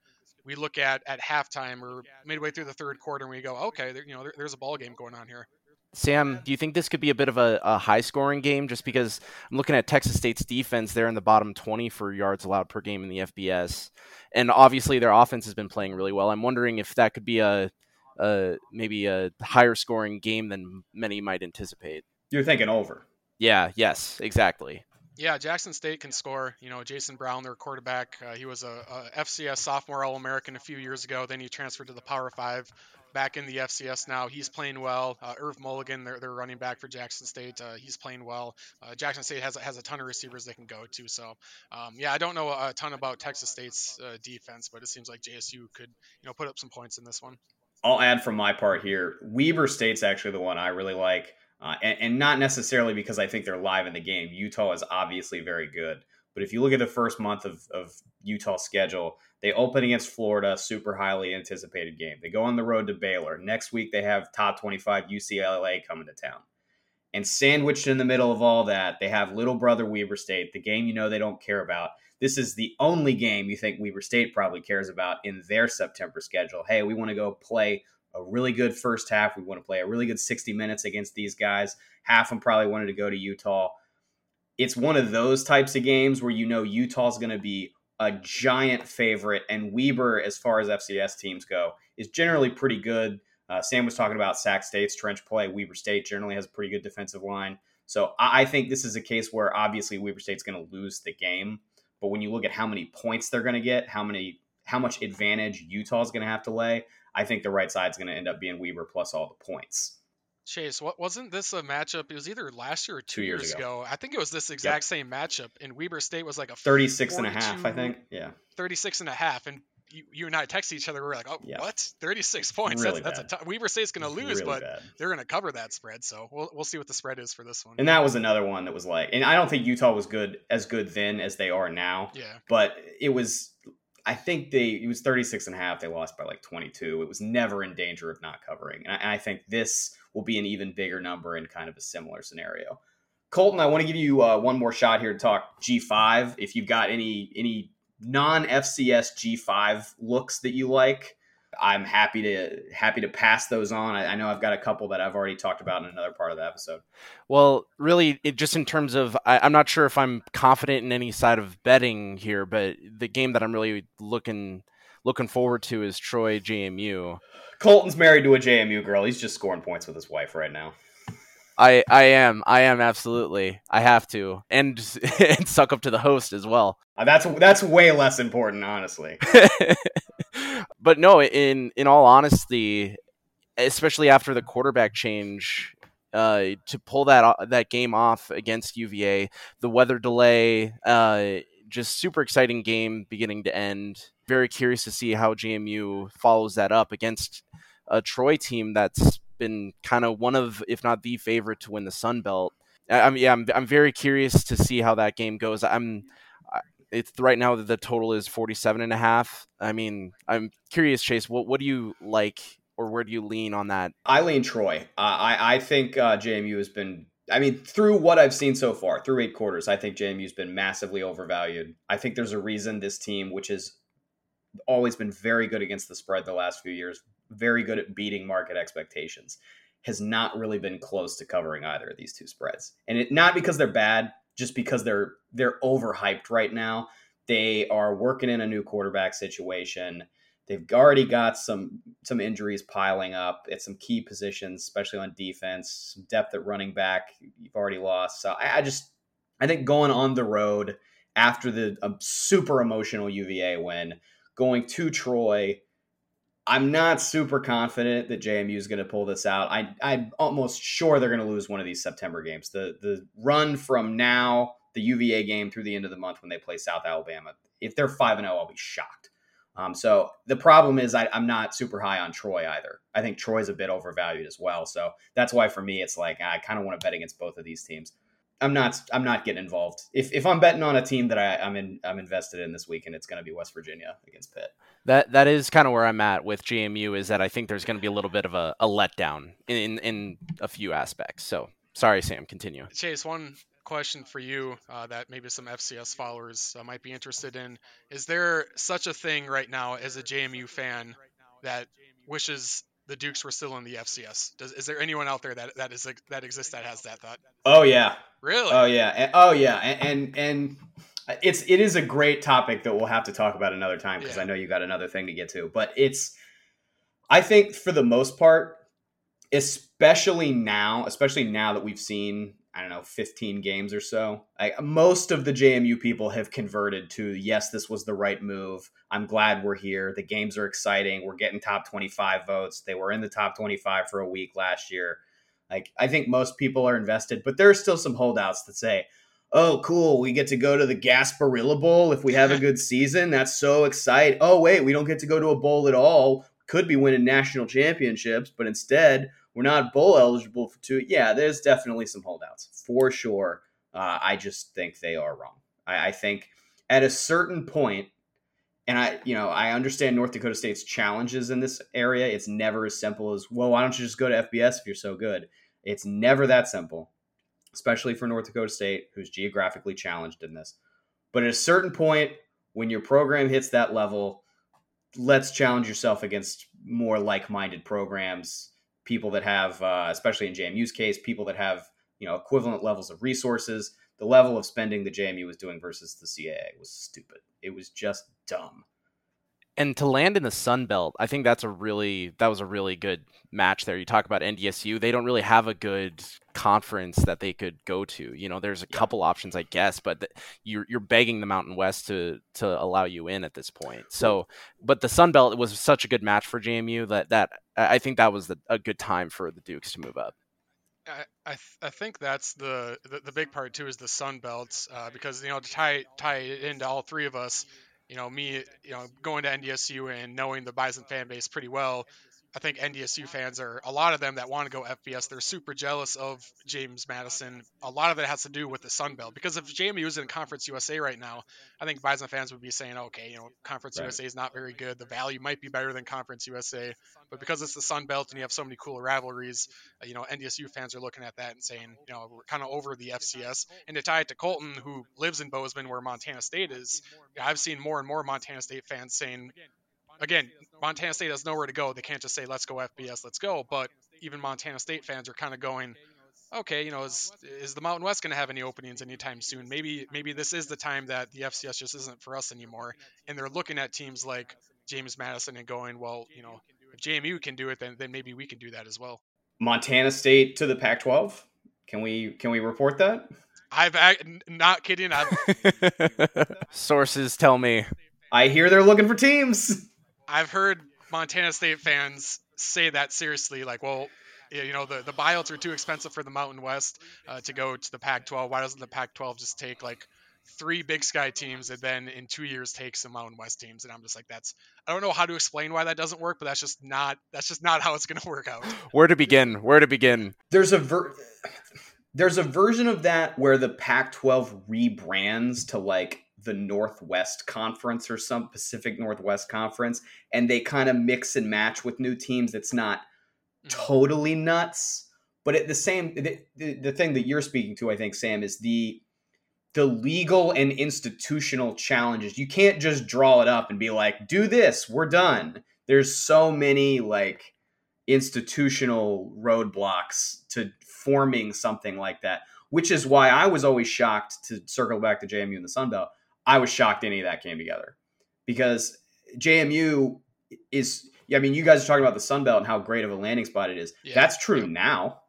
we look at at halftime or midway through the third quarter and we go, okay, there, you know, there, there's a ball game going on here. Sam, do you think this could be a bit of a, a, high scoring game just because I'm looking at Texas State's defense? They're in the bottom 20 for yards allowed per game in the FBS. And obviously, their offense has been playing really well. I'm wondering if that could be a, a maybe a higher scoring game than many might anticipate. You're thinking over. Yeah, yes, exactly. Yeah, Jackson State can score. You know, Jason Brown, their quarterback, uh, he was a, a FCS sophomore All American a few years ago. Then he transferred to the Power Five back in the FCS now. He's playing well. Uh, Irv Mulligan, they're running back for Jackson State. Uh, he's playing well. Uh, Jackson State has has a ton of receivers they can go to. So um, yeah, I don't know a ton about Texas State's uh, defense, but it seems like JSU could you know put up some points in this one. I'll add from my part here. Weber State's actually the one I really like, uh, and, and not necessarily because I think they're live in the game. Utah is obviously very good. But if you look at the first month of, of Utah's schedule, they open against Florida, super highly anticipated game. They go on the road to Baylor. Next week, they have top 25 UCLA coming to town. And sandwiched in the middle of all that, they have little brother Weber State, the game you know they don't care about. This is the only game you think Weber State probably cares about in their September schedule. Hey, we want to go play a really good first half. We want to play a really good 60 minutes against these guys. Half of them probably wanted to go to Utah it's one of those types of games where you know Utah's going to be a giant favorite, and Weber, as far as FCS teams go, is generally pretty good. Uh, Sam was talking about Sac State's trench play. Weber State generally has a pretty good defensive line. So I think this is a case where obviously Weber State's going to lose the game, but when you look at how many points they're going to get, how many, how much advantage Utah's going to have to lay, I think the right side's going to end up being Weber plus all the points. Chase, what wasn't this a matchup? It was either last year or two, two years, years ago. ago. I think it was this exact yep. same matchup. And Weber State was like a 36 and a half, I think. Yeah. 36 and a half. And you, you and I text each other. We are like, oh, yep. what? 36 points. Really that's, that's a t- Weber State's going to lose, really but bad. they're going to cover that spread. So we'll, we'll see what the spread is for this one. And that was another one that was like, and I don't think Utah was good as good then as they are now. Yeah. But it was, I think they, it was 36 and a half. They lost by like 22. It was never in danger of not covering. And I, and I think this, will be an even bigger number in kind of a similar scenario. Colton, I want to give you uh, one more shot here to talk G5. If you've got any any non FCS G5 looks that you like, I'm happy to happy to pass those on. I, I, know I've got a couple that I've already talked about in another part of the episode. Well, really, it, just in terms of, I, I'm not sure if I'm confident in any side of betting here, but the game that I'm really looking looking forward to is Troy JMU. Colton's married to a JMU girl. He's just scoring points with his wife right now. I I am I am absolutely I have to and and suck up to the host as well. Uh, that's that's way less important, honestly. but no, in in all honesty, especially after the quarterback change, uh, to pull that that game off against UVA, the weather delay, uh, just super exciting game beginning to end. Very curious to see how JMU follows that up against a Troy team that's been kind of one of, if not the favorite to win the Sun Belt. I, am yeah, I'm, I'm very curious to see how that game goes. I'm it's right now that the total is 47 and a half. I mean, I'm curious, Chase, what, what do you like or where do you lean on that? I lean Troy. Uh, I, I think uh, JMU has been I mean, through what I've seen so far, through eight quarters, I think JMU's been massively overvalued. I think there's a reason this team, which has always been very good against the spread the last few years, very good at beating market expectations, has not really been close to covering either of these two spreads. And it not because they're bad, just because they're they're overhyped right now. They are working in a new quarterback situation. They've already got some some injuries piling up at some key positions, especially on defense. Some depth at running back you've already lost. So I, I just I think going on the road after the um, super emotional UVA win, going to Troy, I'm not super confident that JMU is going to pull this out. I, I'm almost sure they're going to lose one of these September games. The the run from now, the UVA game through the end of the month when they play South Alabama. If they're five and zero, I'll be shocked. Um, so the problem is I, am not super high on Troy either. I think Troy's a bit overvalued as well. So that's why for me it's like I kind of want to bet against both of these teams. I'm not I'm not getting involved. If, if I'm betting on a team that I, am in I'm invested in this weekend, it's going to be West Virginia against Pitt. That that is kind of where I'm at with JMU is that I think there's going to be a little bit of a, a letdown in, in, in a few aspects. So sorry, Sam. Continue. Chase, one question for you uh, that maybe some FCS followers uh, might be interested in. Is there such a thing right now as a JMU fan that wishes the Dukes were still in the FCS? Does, is there anyone out there that that is that exists that has that thought? Oh yeah. Really? Oh yeah. And, oh yeah. And, and, and it's it is a great topic that we'll have to talk about another time because yeah. I know you got another thing to get to. But it's I think for the most part, especially now, especially now that we've seen I don't know, 15 games or so. I, most of the JMU people have converted to yes, this was the right move. I'm glad we're here. The games are exciting. We're getting top 25 votes. They were in the top 25 for a week last year. Like I think most people are invested, but there are still some holdouts that say, "Oh, cool, we get to go to the Gasparilla Bowl if we have a good season. That's so exciting." Oh, wait, we don't get to go to a bowl at all. Could be winning national championships, but instead we're not bowl eligible for two. Yeah, there's definitely some holdouts for sure. Uh, I just think they are wrong. I, I think at a certain point, and I, you know, I understand North Dakota State's challenges in this area. It's never as simple as, well, why don't you just go to FBS if you're so good? It's never that simple, especially for North Dakota State, who's geographically challenged in this. But at a certain point, when your program hits that level, let's challenge yourself against more like-minded programs people that have, uh, especially in JMU's case, people that have you know equivalent levels of resources. The level of spending the JMU was doing versus the CAA was stupid. It was just dumb. And to land in the Sun Belt, I think that's a really that was a really good match there. You talk about NDSU; they don't really have a good conference that they could go to. You know, there's a couple options, I guess, but the, you're you're begging the Mountain West to to allow you in at this point. So, but the Sun Belt was such a good match for JMU that that I think that was the, a good time for the Dukes to move up. I I, th- I think that's the, the, the big part too is the Sun Belts uh, because you know to tie tie it into all three of us, you know me you know going to NDSU and knowing the Bison fan base pretty well, I think NDSU fans are a lot of them that want to go FBS. They're super jealous of James Madison. A lot of it has to do with the Sun Belt because if JMU is in Conference USA right now, I think Bison fans would be saying, okay, you know, Conference right. USA is not very good. The value might be better than Conference USA, but because it's the Sun Belt and you have so many cool rivalries, you know, NDSU fans are looking at that and saying, you know, we're kind of over the FCS. And to tie it to Colton, who lives in Bozeman, where Montana State is, I've seen more and more Montana State fans saying, again, Montana State has nowhere to go. They can't just say, let's go FBS, let's go. But even Montana State fans are kind of going, okay, you know, is is the Mountain West going to have any openings anytime soon? Maybe maybe this is the time that the FCS just isn't for us anymore. And they're looking at teams like James Madison and going, well, you know, if JMU can do it, then then maybe we can do that as well. Montana State to the Pac-12. Can we can we report that? I've not kidding. I've... Sources tell me. I hear they're looking for teams. I've heard Montana State fans say that seriously, like, well, you know, the, the buyouts are too expensive for the Mountain West uh, to go to the Pac 12. Why doesn't the Pac 12 just take like three Big Sky teams and then in two years take some Mountain West teams? And I'm just like, that's, I don't know how to explain why that doesn't work, but that's just not, that's just not how it's going to work out. Where to begin? Where to begin? There's a, ver- there's a version of that where the Pac 12 rebrands to like the Northwest Conference or some Pacific Northwest Conference, and they kind of mix and match with new teams. It's not mm-hmm. totally nuts, but at the same the, the, the thing that you're speaking to, I think, Sam, is the the legal and institutional challenges. You can't just draw it up and be like, "Do this, we're done." There's so many like institutional roadblocks to forming something like that, which is why I was always shocked to circle back to JMU in the Sun Belt I was shocked any of that came together because JMU is. I mean, you guys are talking about the Sun Belt and how great of a landing spot it is. Yeah. That's true now,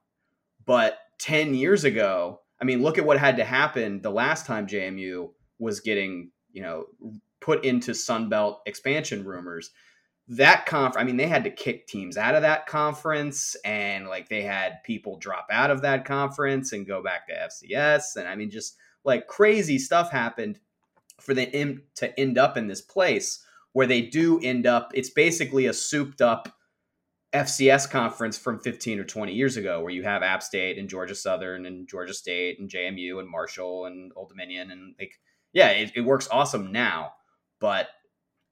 but ten years ago, I mean, look at what had to happen the last time JMU was getting you know put into Sun Belt expansion rumors. That conf, I mean, they had to kick teams out of that conference, and like they had people drop out of that conference and go back to FCS, and I mean, just like crazy stuff happened for them to end up in this place where they do end up. It's basically a souped up FCS conference from 15 or 20 years ago, where you have App State and Georgia Southern and Georgia State and JMU and Marshall and Old Dominion and like, yeah, it, it works awesome now. But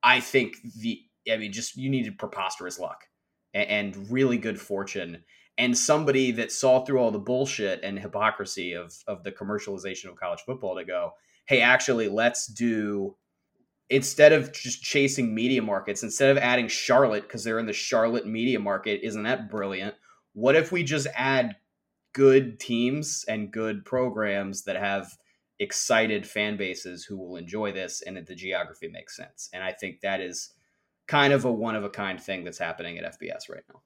I think the, I mean, just you needed preposterous luck and, and really good fortune and somebody that saw through all the bullshit and hypocrisy of of the commercialization of college football to go, hey, actually, let's do instead of just chasing media markets, instead of adding Charlotte because they're in the Charlotte media market, isn't that brilliant? What if we just add good teams and good programs that have excited fan bases who will enjoy this and that the geography makes sense? And I think that is kind of a one of a kind thing that's happening at FBS right now.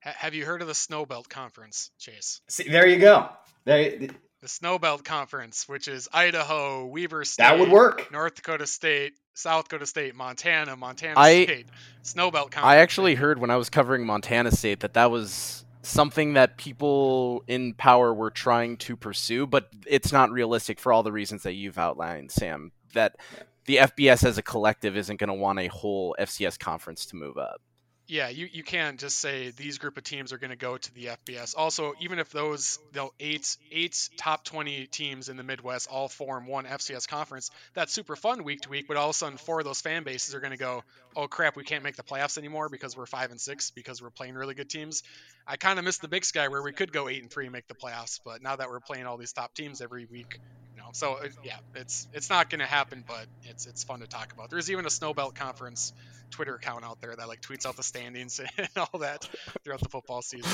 Have you heard of the Snowbelt Conference, Chase? See, there you go. There, the Snowbelt Conference, which is Idaho, Weber State, That would work. North Dakota State, South Dakota State, Montana, Montana I- State, Snow Belt Conference. I actually heard when I was covering Montana State that that was something that people in power were trying to pursue, but it's not realistic for all the reasons that you've outlined, Sam. That the FBS as a collective isn't going to want a whole FCS conference to move up. Yeah, you, you can't just say these group of teams are going to go to the FBS. Also, even if those the eight eight top twenty teams in the Midwest all form one FCS conference, that's super fun week to week. But all of a sudden, four of those fan bases are going to go, "Oh crap, we can't make the playoffs anymore because we're five and six because we're playing really good teams." I kind of miss the Big Sky where we could go eight and three and make the playoffs, but now that we're playing all these top teams every week, know, so uh, yeah, it's it's not going to happen, but it's it's fun to talk about. There's even a Snowbelt Conference Twitter account out there that like tweets out the standings and all that throughout the football season.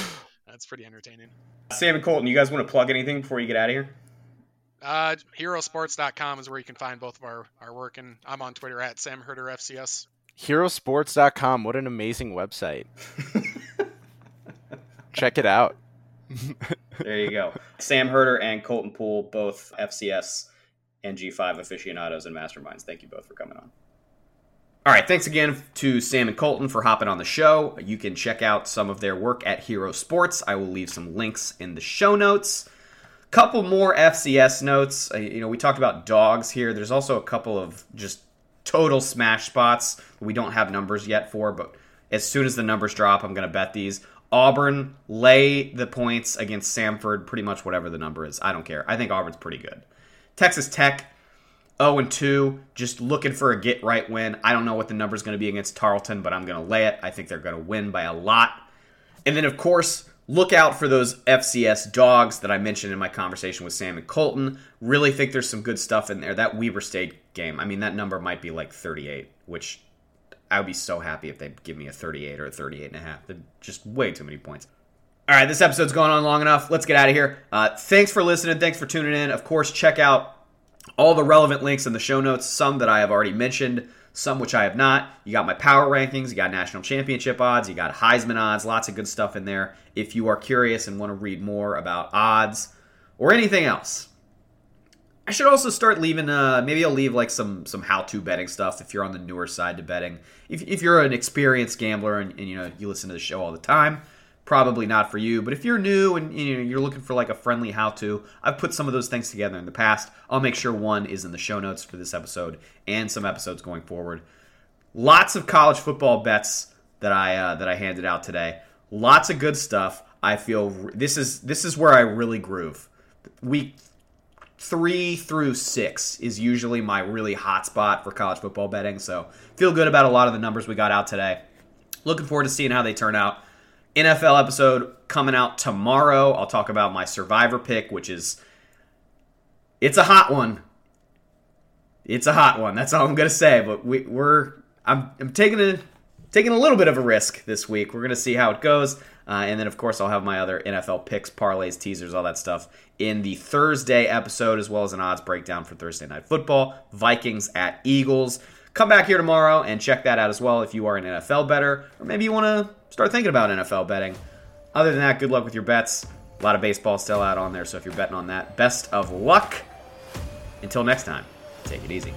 That's pretty entertaining. Sam and Colton, you guys want to plug anything before you get out of here? Uh, herosports.com is where you can find both of our, our work, and I'm on Twitter at Sam Herder FCS. Herosports.com, what an amazing website. Check it out. There you go. Sam Herder and Colton Pool, both FCS and G5 aficionados and masterminds. Thank you both for coming on. All right, thanks again to Sam and Colton for hopping on the show. You can check out some of their work at Hero Sports. I will leave some links in the show notes. Couple more FCS notes. Uh, You know, we talked about dogs here. There's also a couple of just total smash spots we don't have numbers yet for, but as soon as the numbers drop, I'm going to bet these. Auburn lay the points against Samford, pretty much whatever the number is. I don't care. I think Auburn's pretty good. Texas Tech 0 and 2, just looking for a get right win. I don't know what the number's going to be against Tarleton, but I'm going to lay it. I think they're going to win by a lot. And then, of course, look out for those FCS dogs that I mentioned in my conversation with Sam and Colton. Really think there's some good stuff in there. That Weber State game, I mean, that number might be like 38, which I would be so happy if they give me a 38 or a 38 and a half. They're just way too many points. All right, this episode's going on long enough. Let's get out of here. Uh, thanks for listening. Thanks for tuning in. Of course, check out all the relevant links in the show notes, some that I have already mentioned, some which I have not. You got my power rankings, you got national championship odds, you got Heisman odds, lots of good stuff in there. If you are curious and want to read more about odds or anything else. I should also start leaving. Uh, maybe I'll leave like some some how to betting stuff if you're on the newer side to betting. If, if you're an experienced gambler and, and you know you listen to the show all the time, probably not for you. But if you're new and you know, you're looking for like a friendly how to, I've put some of those things together in the past. I'll make sure one is in the show notes for this episode and some episodes going forward. Lots of college football bets that I uh, that I handed out today. Lots of good stuff. I feel this is this is where I really groove. Week three through six is usually my really hot spot for college football betting. So feel good about a lot of the numbers we got out today. Looking forward to seeing how they turn out. NFL episode coming out tomorrow. I'll talk about my survivor pick, which is it's a hot one. It's a hot one. That's all I'm gonna say. But we, we're I'm, I'm taking a taking a little bit of a risk this week. We're gonna see how it goes, uh, and then of course I'll have my other NFL picks, parlays, teasers, all that stuff in the Thursday episode, as well as an odds breakdown for Thursday night football. Vikings at Eagles. Come back here tomorrow and check that out as well if you are an NFL better, or maybe you want to start thinking about NFL betting. Other than that, good luck with your bets. A lot of baseball still out on there, so if you're betting on that, best of luck. Until next time, take it easy.